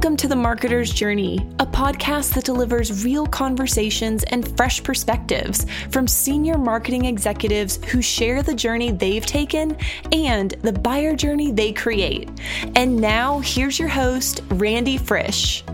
Welcome to The Marketer's Journey, a podcast that delivers real conversations and fresh perspectives from senior marketing executives who share the journey they've taken and the buyer journey they create. And now, here's your host, Randy Frisch.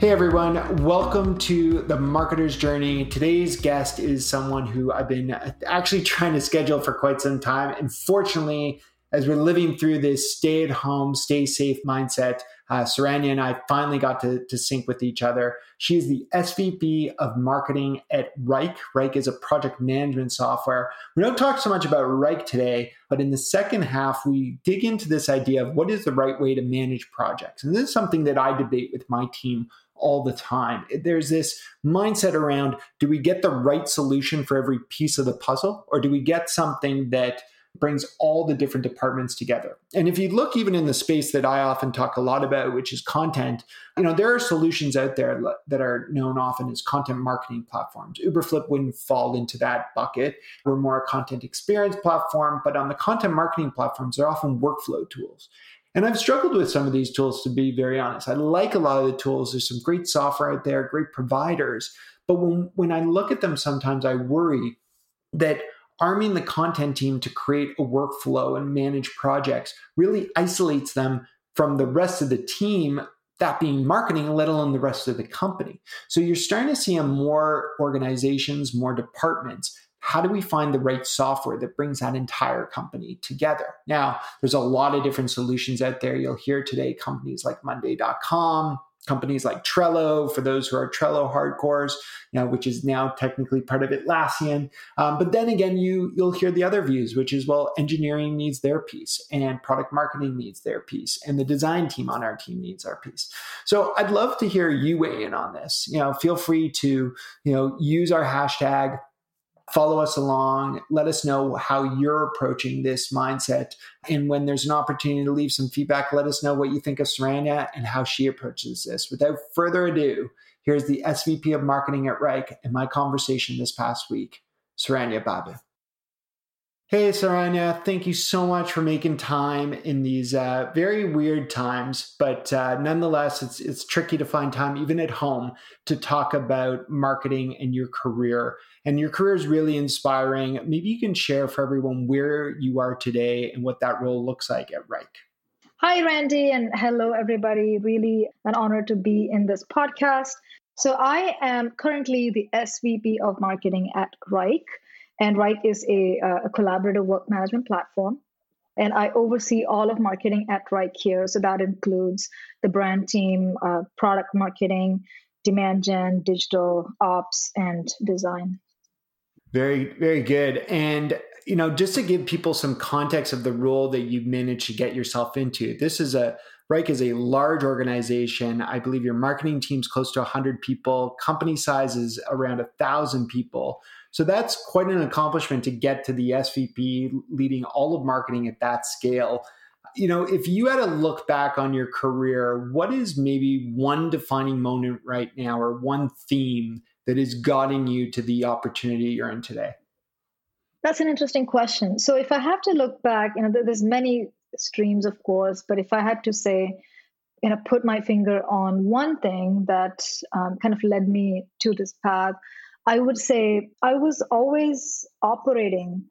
Hey everyone, welcome to the Marketer's Journey. Today's guest is someone who I've been actually trying to schedule for quite some time. And fortunately, as we're living through this stay at home, stay safe mindset, uh, Saranya and I finally got to, to sync with each other. She is the SVP of marketing at Wrike. Wrike is a project management software. We don't talk so much about Wrike today, but in the second half, we dig into this idea of what is the right way to manage projects. And this is something that I debate with my team all the time. There's this mindset around do we get the right solution for every piece of the puzzle, or do we get something that brings all the different departments together. And if you look even in the space that I often talk a lot about, which is content, you know, there are solutions out there that are known often as content marketing platforms. Uberflip wouldn't fall into that bucket. We're more a content experience platform, but on the content marketing platforms, they're often workflow tools. And I've struggled with some of these tools to be very honest. I like a lot of the tools. There's some great software out there, great providers. But when, when I look at them, sometimes I worry that arming the content team to create a workflow and manage projects really isolates them from the rest of the team that being marketing, let alone the rest of the company. So you're starting to see more organizations, more departments. How do we find the right software that brings that entire company together? Now, there's a lot of different solutions out there. You'll hear today companies like Monday.com, companies like Trello for those who are Trello hardcores, you know, which is now technically part of Atlassian. Um, but then again, you you'll hear the other views, which is well, engineering needs their piece, and product marketing needs their piece, and the design team on our team needs our piece. So I'd love to hear you weigh in on this. You know, feel free to you know use our hashtag follow us along. Let us know how you're approaching this mindset. And when there's an opportunity to leave some feedback, let us know what you think of Saranya and how she approaches this. Without further ado, here's the SVP of Marketing at Wrike and my conversation this past week, Saranya Babu. Hey, Saranya, thank you so much for making time in these uh, very weird times, but uh, nonetheless, it's it's tricky to find time even at home to talk about marketing and your career. And your career is really inspiring. Maybe you can share for everyone where you are today and what that role looks like at Wrike. Hi, Randy, and hello, everybody. Really an honor to be in this podcast. So, I am currently the SVP of marketing at Wrike. And Wrike is a, a collaborative work management platform. And I oversee all of marketing at Wrike here. So that includes the brand team, uh, product marketing, demand gen, digital ops, and design. Very, very good. And you know, just to give people some context of the role that you've managed to get yourself into, this is a Wrike is a large organization. I believe your marketing team's close to 100 people. Company size is around 1,000 people. So that's quite an accomplishment to get to the SVP leading all of marketing at that scale. You know, if you had to look back on your career, what is maybe one defining moment right now or one theme that is guiding you to the opportunity you're in today? That's an interesting question. So if I have to look back, you know, there's many streams, of course, but if I had to say, you know, put my finger on one thing that um, kind of led me to this path, I would say I was always operating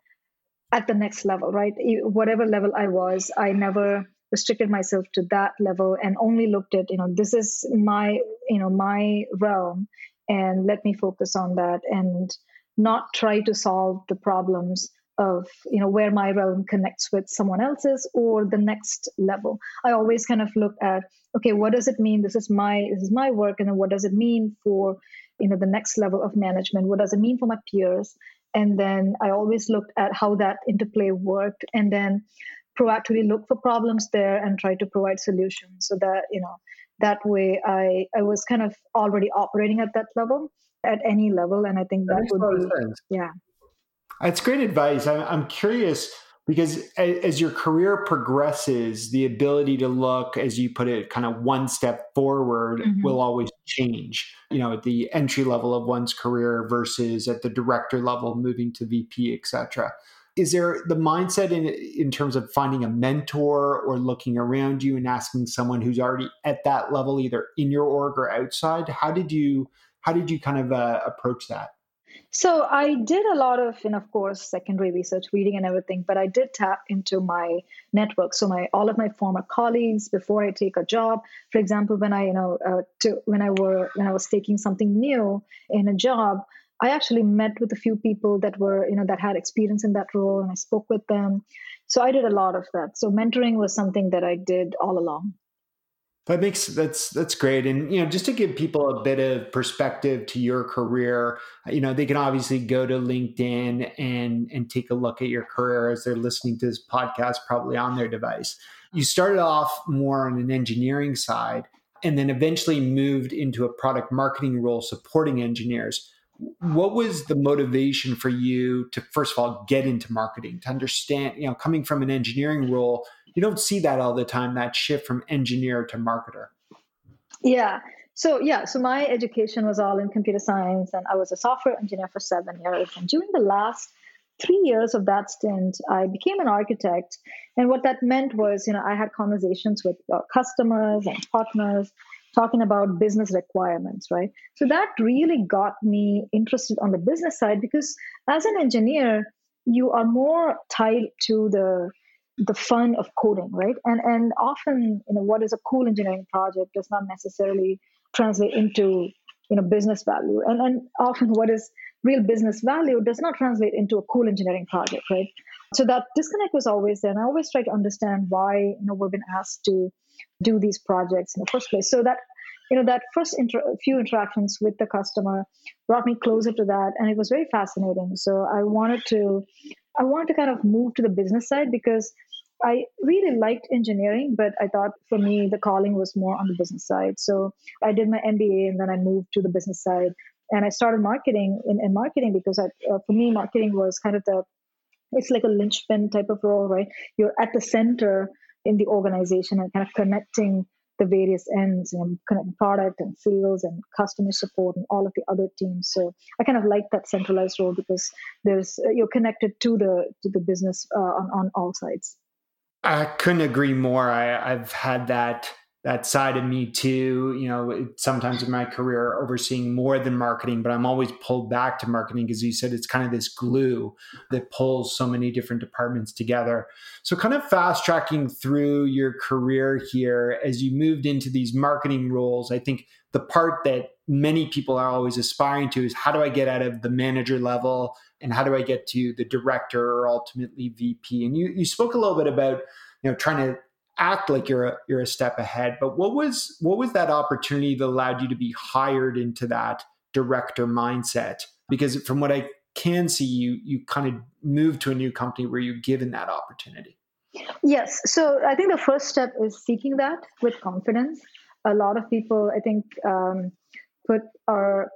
at the next level, right? Whatever level I was, I never restricted myself to that level and only looked at, you know, this is my, you know, my realm and let me focus on that and not try to solve the problems of you know where my realm connects with someone else's or the next level i always kind of look at okay what does it mean this is my this is my work and then what does it mean for you know the next level of management what does it mean for my peers? And then i always looked at how that interplay worked and then proactively look for problems there and try to provide solutions so that you know that way i i was kind of already operating at that level at any level and i think that, that would be sense. yeah. It's great advice. I'm curious because as your career progresses the ability to look as you put it kind of one step forward mm-hmm. will always change you know at the entry level of one's career versus at the director level moving to vp etc is there the mindset in in terms of finding a mentor or looking around you and asking someone who's already at that level either in your org or outside? How did you how did you kind of uh, approach that so I did a lot of, know, of course, secondary research, reading and everything, but I did tap into my network. So my all of my former colleagues before I take a job. For example, when I, you know, uh, to, when I were when I was taking something new in a job, I actually met with a few people that were, you know, that had experience in that role, and I spoke with them. So I did a lot of that. So mentoring was something that I did all along. That makes that's that's great, and you know, just to give people a bit of perspective to your career, you know, they can obviously go to LinkedIn and and take a look at your career as they're listening to this podcast, probably on their device. You started off more on an engineering side, and then eventually moved into a product marketing role supporting engineers. What was the motivation for you to first of all get into marketing, to understand, you know, coming from an engineering role? You don't see that all the time that shift from engineer to marketer. Yeah. So yeah. So my education was all in computer science and i was a software engineer for seven years. And during the last three years of that stint i became an architect. And what that meant was you know i had conversations with uh, customers and partners talking about business requirements right? So that really got me interested on the business side because as an engineer you are more tied to the the fun of coding, right? And and often, you know, what is a cool engineering project does not necessarily translate into you know business value, and and often what is real business value does not translate into a cool engineering project, right? So that disconnect was always there, and I always try to understand why you know we've been asked to do these projects in the first place. So that you know that first inter- few interactions with the customer brought me closer to that, and it was very fascinating. So I wanted to I wanted to kind of move to the business side because I really liked engineering, but I thought for me the calling was more on the business side. So I did my MBA and then I moved to the business side. And I started marketing in, in marketing because I, uh, for me, marketing was kind of the, it's like a linchpin type of role, right? You're at the center in the organization and kind of connecting the various ends, you know, connecting product and sales and customer support and all of the other teams. So I kind of like that centralized role because there's uh, you're connected to the to the business uh, on on all sides. I couldn't agree more. I, I've had that that side of me too. You know, sometimes in my career, overseeing more than marketing, but I'm always pulled back to marketing because you said it's kind of this glue that pulls so many different departments together. So, kind of fast tracking through your career here as you moved into these marketing roles, I think the part that many people are always aspiring to is how do I get out of the manager level and how do I get to the director or ultimately VP? And you you spoke a little bit about you know trying to act like you're a, you're a step ahead. But what was what was that opportunity that allowed you to be hired into that director mindset? Because from what I can see, you you kind of moved to a new company where you're given that opportunity. Yes. So I think the first step is seeking that with confidence. A lot of people, I think, um, put our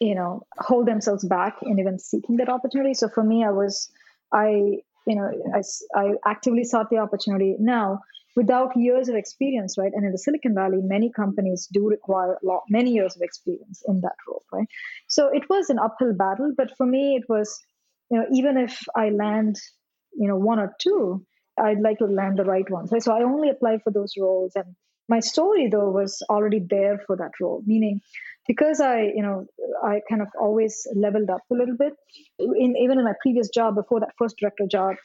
you know hold themselves back in even seeking that opportunity. So for me, I was I you know I, I actively sought the opportunity. Now without years of experience, right? And in the Silicon Valley, many companies do require a lot, many years of experience in that role, right? So it was an uphill battle, but for me, it was, you know, even if I land, you know, one or two, I'd like to land the right ones, right? So I only applied for those roles, and my story though was already there for that role, meaning because I, you know, I kind of always leveled up a little bit. In even in my previous job, before that first director job,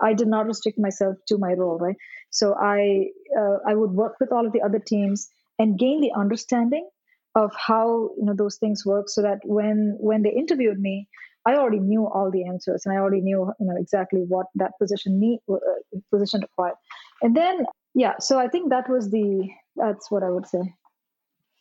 I did not restrict myself to my role, right? So I uh, I would work with all of the other teams and gain the understanding of how you know those things work, so that when when they interviewed me, I already knew all the answers and I already knew you know exactly what that position need uh, position required. And then yeah, so I think that was the that's what I would say.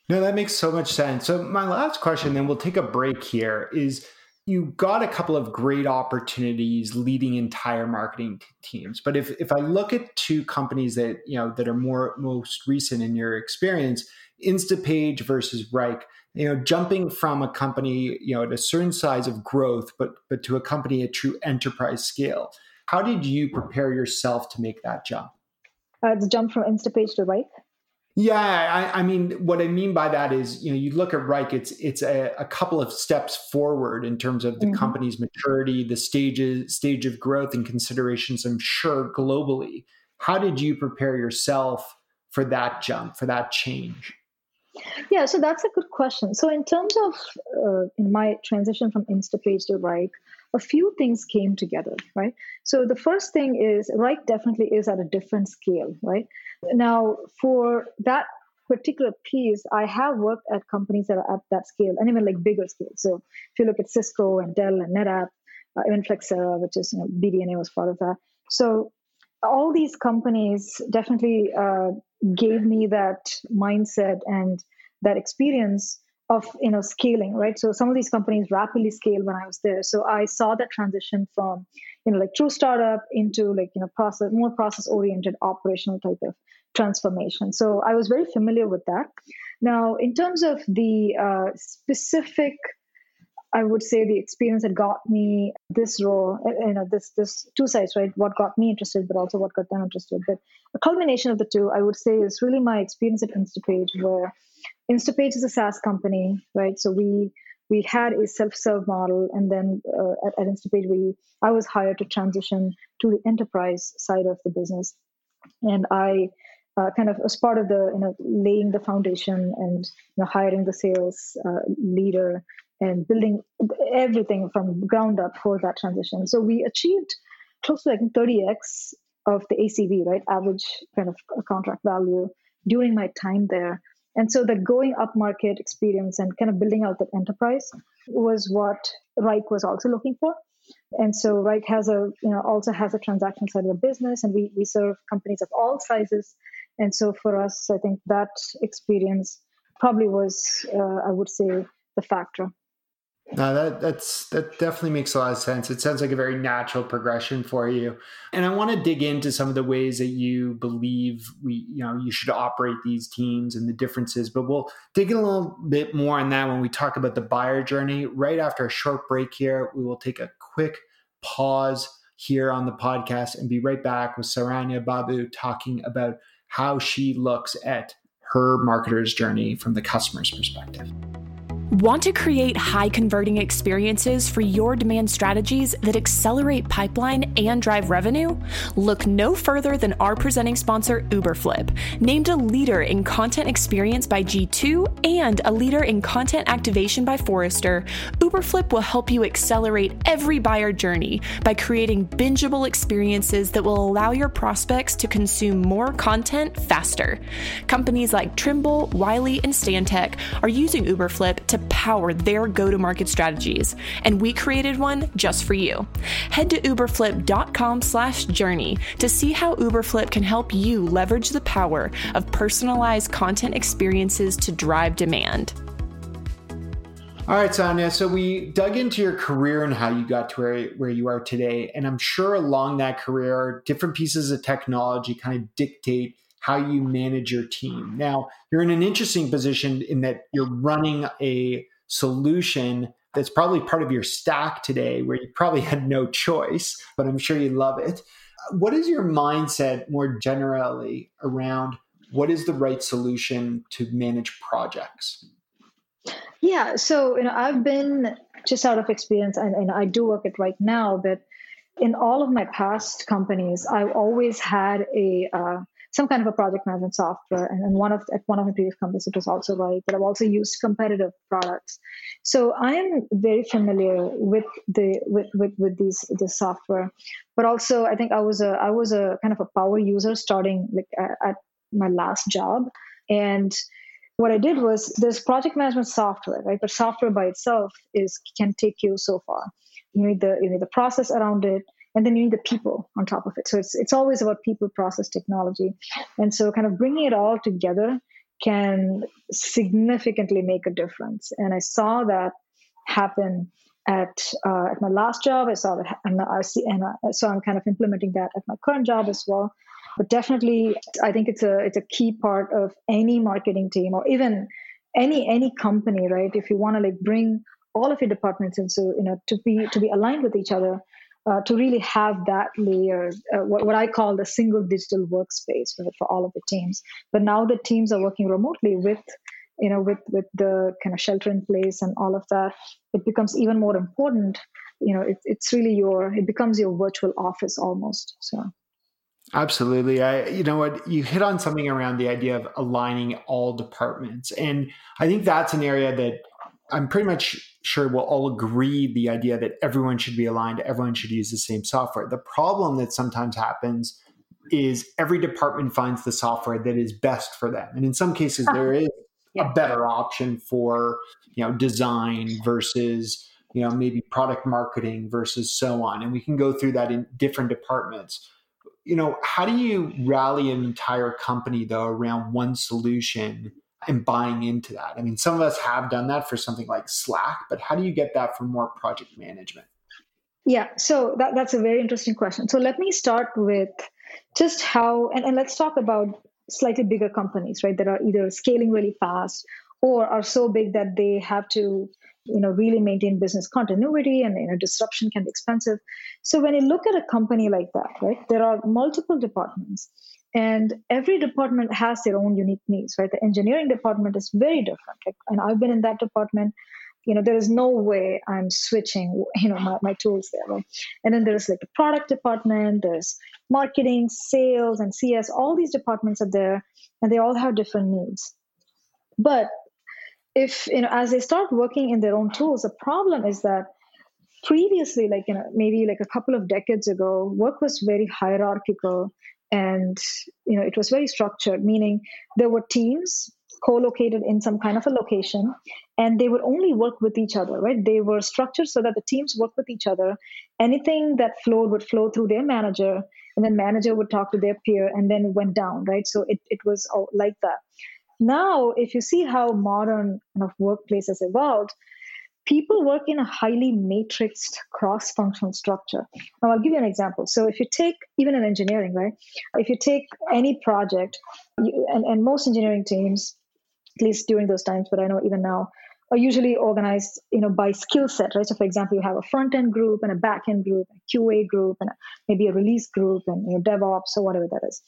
No, that makes so much sense. So my last question, then we'll take a break here, is you got a couple of great opportunities leading entire marketing teams. But if if i look at two companies that you know that are more most recent in your experience instapage versus Wrike, you know jumping from a company you know at a certain size of growth but but to a company at true enterprise scale. How did you prepare yourself to make that jump? Uh, the jump from instapage to Wrike Yeah, I, I, mean, what I mean by that is, you know, you look at Wrike, it's it's a, a couple of steps forward in terms of the mm-hmm. company's maturity, the stages stage of growth and considerations. I'm sure globally. How did you prepare yourself for that jump, for that change? Yeah, so that's a good question. So in terms of uh, in my transition from Instapage to Wrike, a few things came together, right? So the first thing is Wrike definitely is at a different scale, right? Now, for that particular piece, I have worked at companies that are at that scale and even like bigger scale. So if you look at Cisco and Dell and NetApp, uh, even Flexera, which is, you know, BDNA was part of that. So all these companies definitely uh, gave me that mindset and that experience of you know scaling right so some of these companies rapidly scale when i was there so i saw that transition from you know like true startup into like you know process more process oriented operational type of transformation so i was very familiar with that now in terms of the uh, specific I would say the experience that got me this role, uh, you know, this this two sides, right? What got me interested, but also what got them interested. But a culmination of the two, I would say, is really my experience at Instapage, where Instapage is a SaaS company, right? So we we had a self-serve model, and then uh, at, at Instapage, we I was hired to transition to the enterprise side of the business, and I uh, kind of as part of the you know laying the foundation and you know hiring the sales uh, leader and building everything from ground up for that transition. So we achieved close to like 30x of the ACV, right? Average kind of contract value during my time there. And so the going up market experience and kind of building out that enterprise was what Wrike was also looking for. And so Wrike has a, you know, also has a transaction side of the business and we, we serve companies of all sizes. And so for us, I think that experience probably was, uh, I would say, the factor. No, that that's that definitely makes a lot of sense. It sounds like a very natural progression for you. And I want to dig into some of the ways that you believe we, you know, you should operate these teams and the differences, but we'll dig in a little bit more on that when we talk about the buyer journey. Right after a short break here, we will take a quick pause here on the podcast and be right back with Saranya Babu talking about how she looks at her marketer's journey from the customer's perspective. Want to create high converting experiences for your demand strategies that accelerate pipeline and drive revenue? Look no further than our presenting sponsor, Uberflip, named a leader in content experience by G2 and a leader in content activation by Forrester. Uberflip will help you accelerate every buyer journey by creating bingeable experiences that will allow your prospects to consume more content faster. Companies like Trimble, Wiley, and Stantec are using Uberflip to power their go to market strategies, and we created one just for you. Head to uberflip.com slash journey to see how Uberflip can help you leverage the power of personalized content experiences to drive demand. All right, Sonia. So we dug into your career and how you got to where, where you are today. And I'm sure along that career, different pieces of technology kind of dictate how you manage your team. Now, you're in an interesting position in that you're running a solution that's probably part of your stack today where you probably had no choice, but I'm sure you love it. What is your mindset more generally around what is the right solution to manage projects? Yeah, so you know, I've been just out of experience, and, and I do work it right now, but in all of my past companies, I've always had a uh, some kind of a project management software. And, one of at one of my previous companies, it was also Wrike. But I've also used competitive products. So I am very familiar with the with with, with these this software. But also, I think I was a I was a kind of a power user starting like at my last job, and what I did was this project management software, right? But software by itself is can take you so far. You need the you need the process around it and then you need the people on top of it. So it's it's always about people process technology. And so kind of bringing it all together can significantly make a difference. And i saw that happen at uh, at my last job. I saw that and i see and I, so i'm kind of implementing that at my current job as well. But definitely i think it's a it's a key part of any marketing team or even any any company right? If you want to like bring all of your departments so you know to be to be aligned with each other uh, to really have that layer, uh, what, what, I call the single digital workspace for, for all of the teams. But now the teams are working remotely with, you know, with with the kind of shelter in place and all of that. It becomes even more important. You know, it, it's really your, it becomes your virtual office almost. So. Absolutely. I you know what you hit on something around the idea of aligning all departments. And I think that's an area that I'm pretty much sure we'll all agree the idea that everyone should be aligned, everyone should use the same software. The problem that sometimes happens is every department finds the software that is best for them. And in some cases uh-huh. there is a better option for, you know, design versus, you know, maybe product marketing versus so on. And we can go through that in different departments you know, how do you rally an entire company though around one solution and buying into that? I mean, some of us have done that for something like Slack, but how do you get that for more project management? Yeah, so that, that's a very interesting question. So let me start with just how, and, and let's talk about slightly bigger companies, right, that are either scaling really fast or are so big that they have to you know really maintain business continuity and you know disruption can be expensive so when you look at a company like that right there are multiple departments and every department has their own unique needs right? The engineering department is very different like, and i've been in that department. You know there is no way i'm switching you know my, my tools there right? And then there's like the product department there's marketing sales and cs all these departments are there and they all have different needs. But if you know as they start working in their own tools the problem is that previously like you know maybe like a couple of decades ago work was very hierarchical and you know it was very structured meaning there were teams co-located in some kind of a location and they would only work with each other right? They were structured so that the teams work with each other. Anything that flowed would flow through their manager and then manager would talk to their peer and then it went down right? So it, it was like that. Now, if you see how modern kind of workplace has evolved, people work in a highly matrixed cross-functional structure. Now, I'll give you an example. So, if you take even in engineering, right? If you take any project, you, and, and most engineering teams, at least during those times, but I know even now, are usually organized, you know, by skill set, right? So, for example, you have a front end group and a back end group, a QA group, and maybe a release group, and DevOps or whatever that is.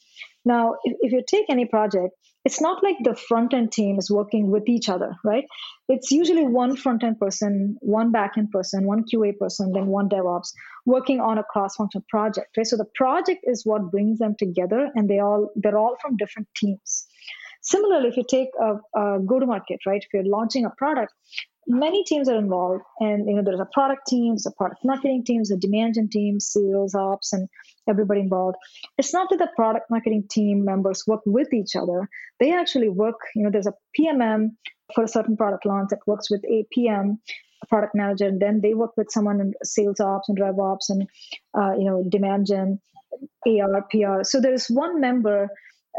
Now, if, if you take any project, it's not like the front end team is working with each other, right? It's usually one front end person, one back end person, one QA person, then one DevOps working on a cross functional project, right? So the project is what brings them together, and they all they're all from different teams. Similarly, if you take a, a go to market, right? If you're launching a product, many teams are involved and you know there's a product team there's a product marketing team there's a demand gen team sales ops and everybody involved. It's not that the product marketing team members work with each other. They actually work you know there's a pmm for a certain product launch that works with a pm a product manager and then they work with someone in sales ops and rev ops and uh, you know demand gen ar pr so there's one member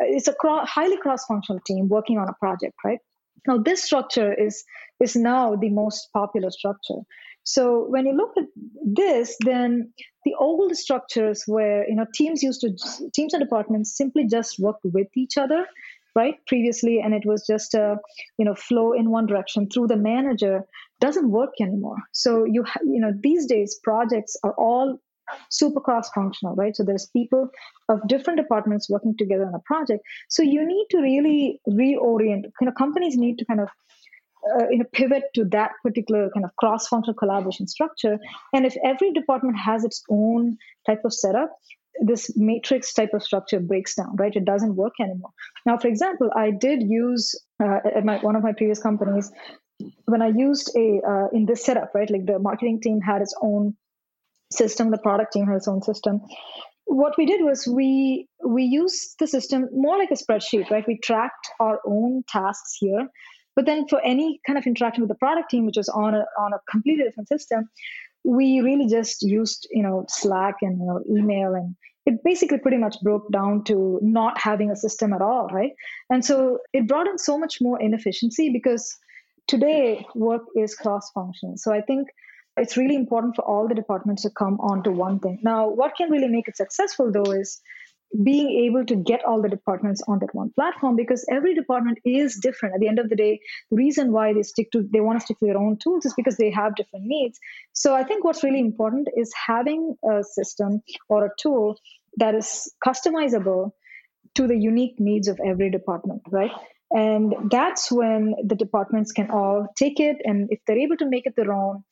it's a cro- highly cross-functional team working on a project right now this structure is is now the most popular structure. So when you look at this then the old structures where you know teams used to teams and departments simply just worked with each other right previously and it was just a you know flow in one direction through the manager doesn't work anymore. So you you know these days projects are all super cross functional, right? So there's people of different departments working together on a project. So you need to really reorient. Kind of companies need to kind of uh, you know pivot to that particular kind of cross functional collaboration structure. And if every department has its own type of setup, this matrix type of structure breaks down, right? It doesn't work anymore. Now, for example, I did use uh, at my one of my previous companies when I used a uh, in this setup, right? Like the marketing team had its own system the product team has its own system. What we did was we we used the system more like a spreadsheet right? We tracked our own tasks here. But then for any kind of interaction with the product team which was on a on a completely different system we really just used you know slack and you know email. And it basically pretty much broke down to not having a system at all right? And so it brought in so much more inefficiency because today work is cross functional so i think it's really important for all the departments to come onto one thing. Now, what can really make it successful though is being able to get all the departments on that one platform because every department is different. At the end of the day the reason why they stick to they want to stick to their own tools is because they have different needs. So i think what's really important is having a system or a tool that is customizable to the unique needs of every department right? And that's when the departments can all take it and if they're able to make it their own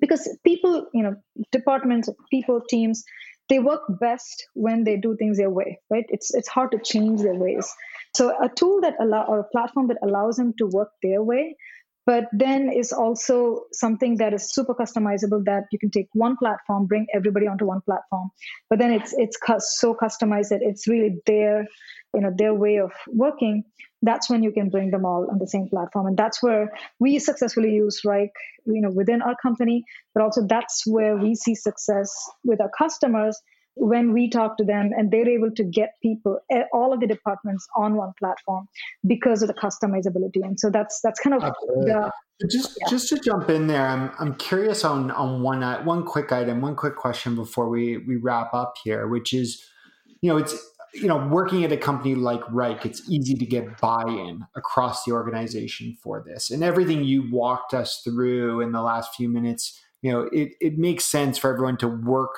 because people you know departments people teams they work best when they do things their way right? It's it's hard to change their ways. So a tool that allow or a platform that allows them to work their way but then is also something that is super customizable that you can take one platform bring everybody onto one platform. But then it's it's so customized that it's really their you know their way of working. That's when you can bring them all on the same platform. And that's where we successfully use Wrike you know within our company but also that's where we see success with our customers when we talk to them and they're able to get people eh, all of the departments on one platform because of the customizability and so that's that's kind of the, just yeah. just to jump in there i'm i'm curious on on one uh, one quick item one quick question before we we wrap up here which is you know it's you know, working at a company like Wrike it's easy to get buy-in across the organization for this. And everything you walked us through in the last few minutes, you know, it, it makes sense for everyone to work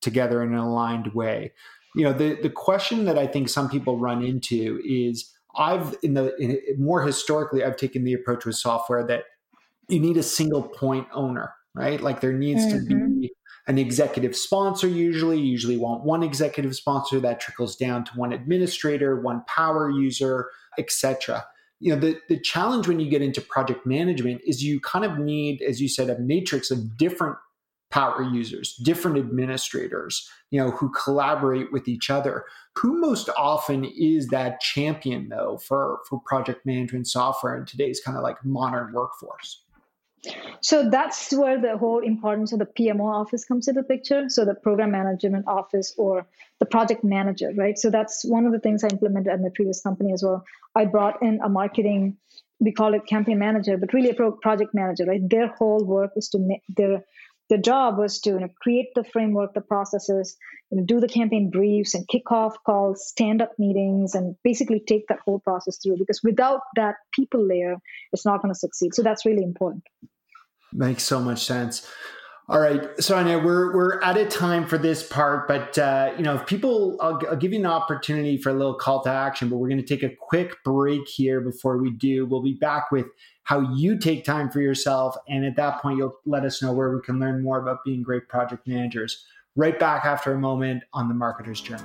together in an aligned way. You know, the the question that I think some people run into is I've in the in, more historically I've taken the approach with software that you need a single point owner, right? Like there needs mm-hmm. to be mm-hmm an executive sponsor usually you usually want one executive sponsor that trickles down to one administrator one power user etc you know the, the challenge when you get into project management is you kind of need as you said a matrix of different power users different administrators you know who collaborate with each other who most often is that champion though for for project management software in today's kind of like modern workforce so that's where the whole importance of the PMO office comes into the picture. So the program management office or the project manager, right? So that's one of the things I implemented at my previous company as well. I brought in a marketing, we call it campaign manager, but really a pro- project manager, right? Their whole work is to make their their job was to you know, create the framework, the processes, you know, do the campaign briefs and kickoff calls, stand up meetings, and basically take that whole process through. Because without that people layer, it's not going to succeed. So that's really important. Makes so much sense. All right, Sonia, we're we're out of time for this part, but uh, you know, if people, I'll, I'll, give you an opportunity for a little call to action. But we're going to take a quick break here before we do. We'll be back with how you take time for yourself, and at that point, you'll let us know where we can learn more about being great project managers. Right back after a moment on the marketer's journey.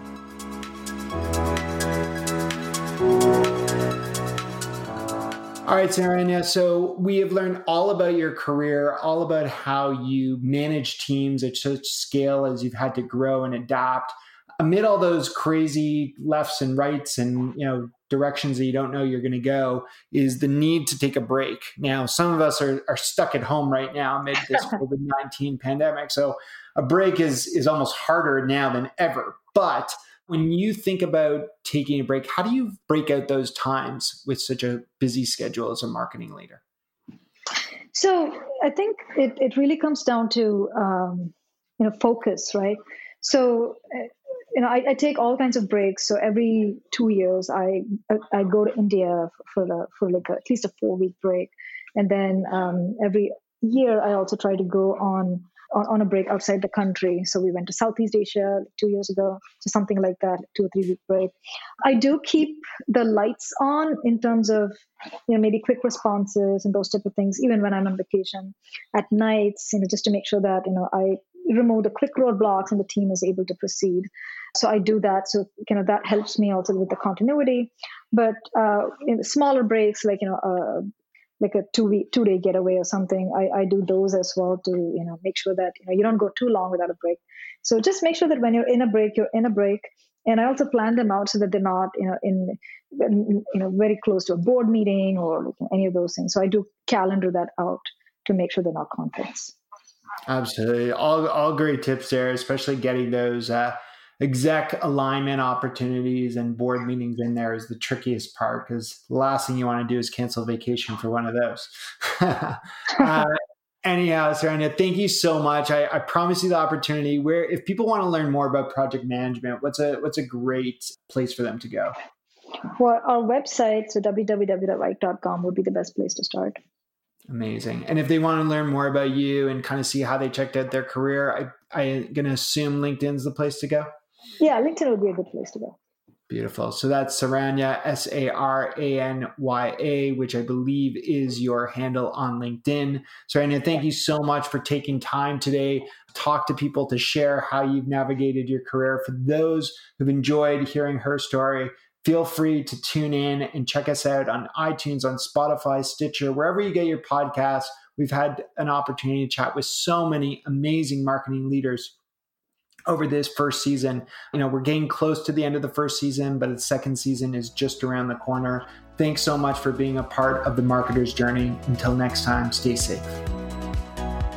All right, Saranya. So we have learned all about your career, all about how you manage teams at such scale as you've had to grow and adapt. Amid all those crazy lefts and rights and you know directions that you don't know you're going to go, is the need to take a break. Now, some of us are, are stuck at home right now amid this COVID nineteen pandemic, so a break is is almost harder now than ever. But when you think about taking a break, how do you break out those times with such a busy schedule as a marketing leader? So I think it, it really comes down to um, you know focus, right? So uh, you know I, I, take all kinds of breaks. So every two years, I I go to India for the for like a, at least a four week break, and then um, every year I also try to go on on, on a break outside the country. So we went to Southeast Asia two years ago, so something like that, two or three week break. I do keep the lights on in terms of you know maybe quick responses and those type of things, even when I'm on vacation at nights, you know, just to make sure that you know I remove the quick roadblocks and the team is able to proceed. So I do that. So kind of that helps me also with the continuity. But uh, smaller breaks, like you know, uh, like a two week two day getaway or something I, I do those as well to you know make sure that you know you don't go too long without a break. So just make sure that when you're in a break you're in a break. And i also plan them out so that they're not you know in, you know very close to a board meeting or any of those things. So i do calendar that out to make sure they're not conflicts absolutely. All all great tips there especially getting those uh exec alignment opportunities and board meetings in there is the trickiest part because the last thing you want to do is cancel vacation for one of those. uh, Anyhow, Saranya, thank you so much. I, I promise you the opportunity. Where if people want to learn more about project management, what's a what's a great place for them to go? Well, our website, so www.wrike.com, would be the best place to start. Amazing. And if they want to learn more about you and kind of see how they checked out their career, I I'm gonna assume LinkedIn's the place to go. Yeah, LinkedIn would be a good place to go. Beautiful. So that's Saranya, S A R A N Y A, which I believe is your handle on LinkedIn. Saranya, thank you so much for taking time today. Talk to people to share how you've navigated your career. For those who've enjoyed hearing her story, feel free to tune in and check us out on iTunes, on Spotify, Stitcher, wherever you get your podcasts. We've had an opportunity to chat with so many amazing marketing leaders over this first season. You know, we're getting close to the end of the first season, but the second season is just around the corner. Thanks so much for being a part of the marketer's journey. Until next time, stay safe.